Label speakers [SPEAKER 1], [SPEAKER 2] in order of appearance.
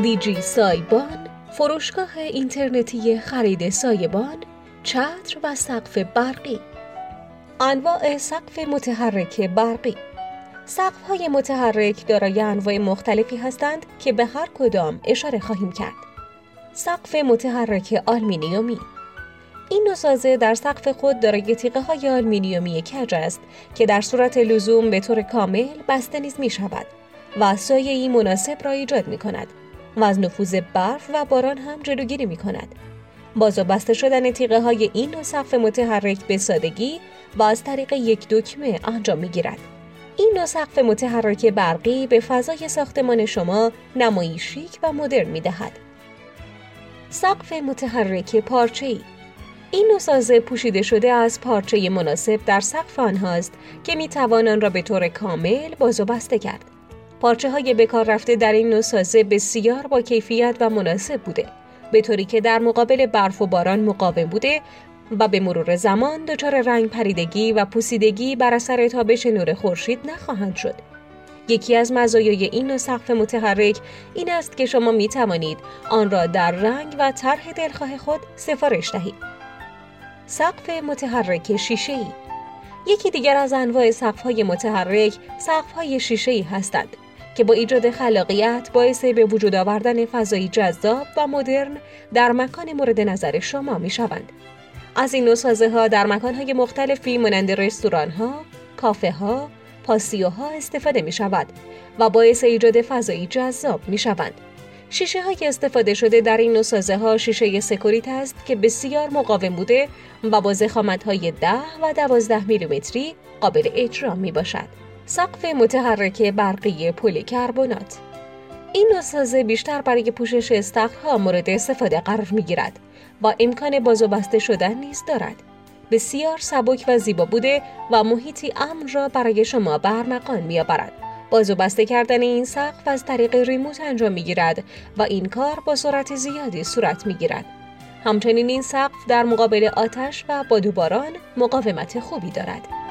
[SPEAKER 1] دیجی سایبان فروشگاه اینترنتی خرید سایبان چتر و سقف برقی. انواع سقف متحرک برقی. سقف های متحرک دارای انواع مختلفی هستند که به هر کدام اشاره خواهیم کرد. سقف متحرک آلمینیومی. این نوع سازه در سقف خود دارای تیغه های آلمینیومی کج است که در صورت لزوم به طور کامل بسته نیز می شود و سایه مناسب را ایجاد می کند و از نفوذ برف و باران هم جلوگیری می کند. باز و بسته شدن تیغه های این نوع سقف متحرک به سادگی و از طریق یک دکمه انجام می گیرد. این نوع سقف متحرک برقی به فضای ساختمان شما نمایی شیک و مدرن می دهد. سقف متحرک پارچه ای این نوع سازه پوشیده شده از پارچه مناسب در سقف آنهاست که می توان آن را به طور کامل باز و بسته کرد. پارچه های بکار رفته در این نوع سازه بسیار با کیفیت و مناسب بوده به طوری که در مقابل برف و باران مقاوم بوده و به مرور زمان دچار رنگ پریدگی و پوسیدگی بر اثر تابش نور خورشید نخواهند شد. یکی از مزایای این نوع سقف متحرک این است که شما می توانید آن را در رنگ و طرح دلخواه خود سفارش دهید. سقف متحرک شیشه ای یکی دیگر از انواع های متحرک های شیشه ای هستند که با ایجاد خلاقیت باعث به وجود آوردن فضایی جذاب و مدرن در مکان مورد نظر شما می شوند. از این نوع سازه ها در مکان های مختلفی مانند رستوران ها، کافه ها، پاسیوها استفاده می شود و باعث ایجاد فضایی جذاب می شوند. شیشه های استفاده شده در این نوع سازه ها شیشه سکوریت است که بسیار مقاوم بوده و با زخامت های 10 و 12 میلیمتری قابل اجرا می باشد. سقف متحرک برقی پلیکربنات این نوع سازه بیشتر برای پوشش استخرها مورد استفاده قرار می گیرد و امکان باز و بسته شدن نیز دارد. بسیار سبک و زیبا بوده و محیطی امن را برای شما برمقان می آورد. باز و بسته کردن این سقف از طریق ریموت انجام می گیرد و این کار با سرعت زیادی صورت می گیرد. همچنین این سقف در مقابل آتش و بادوباران مقاومت خوبی دارد.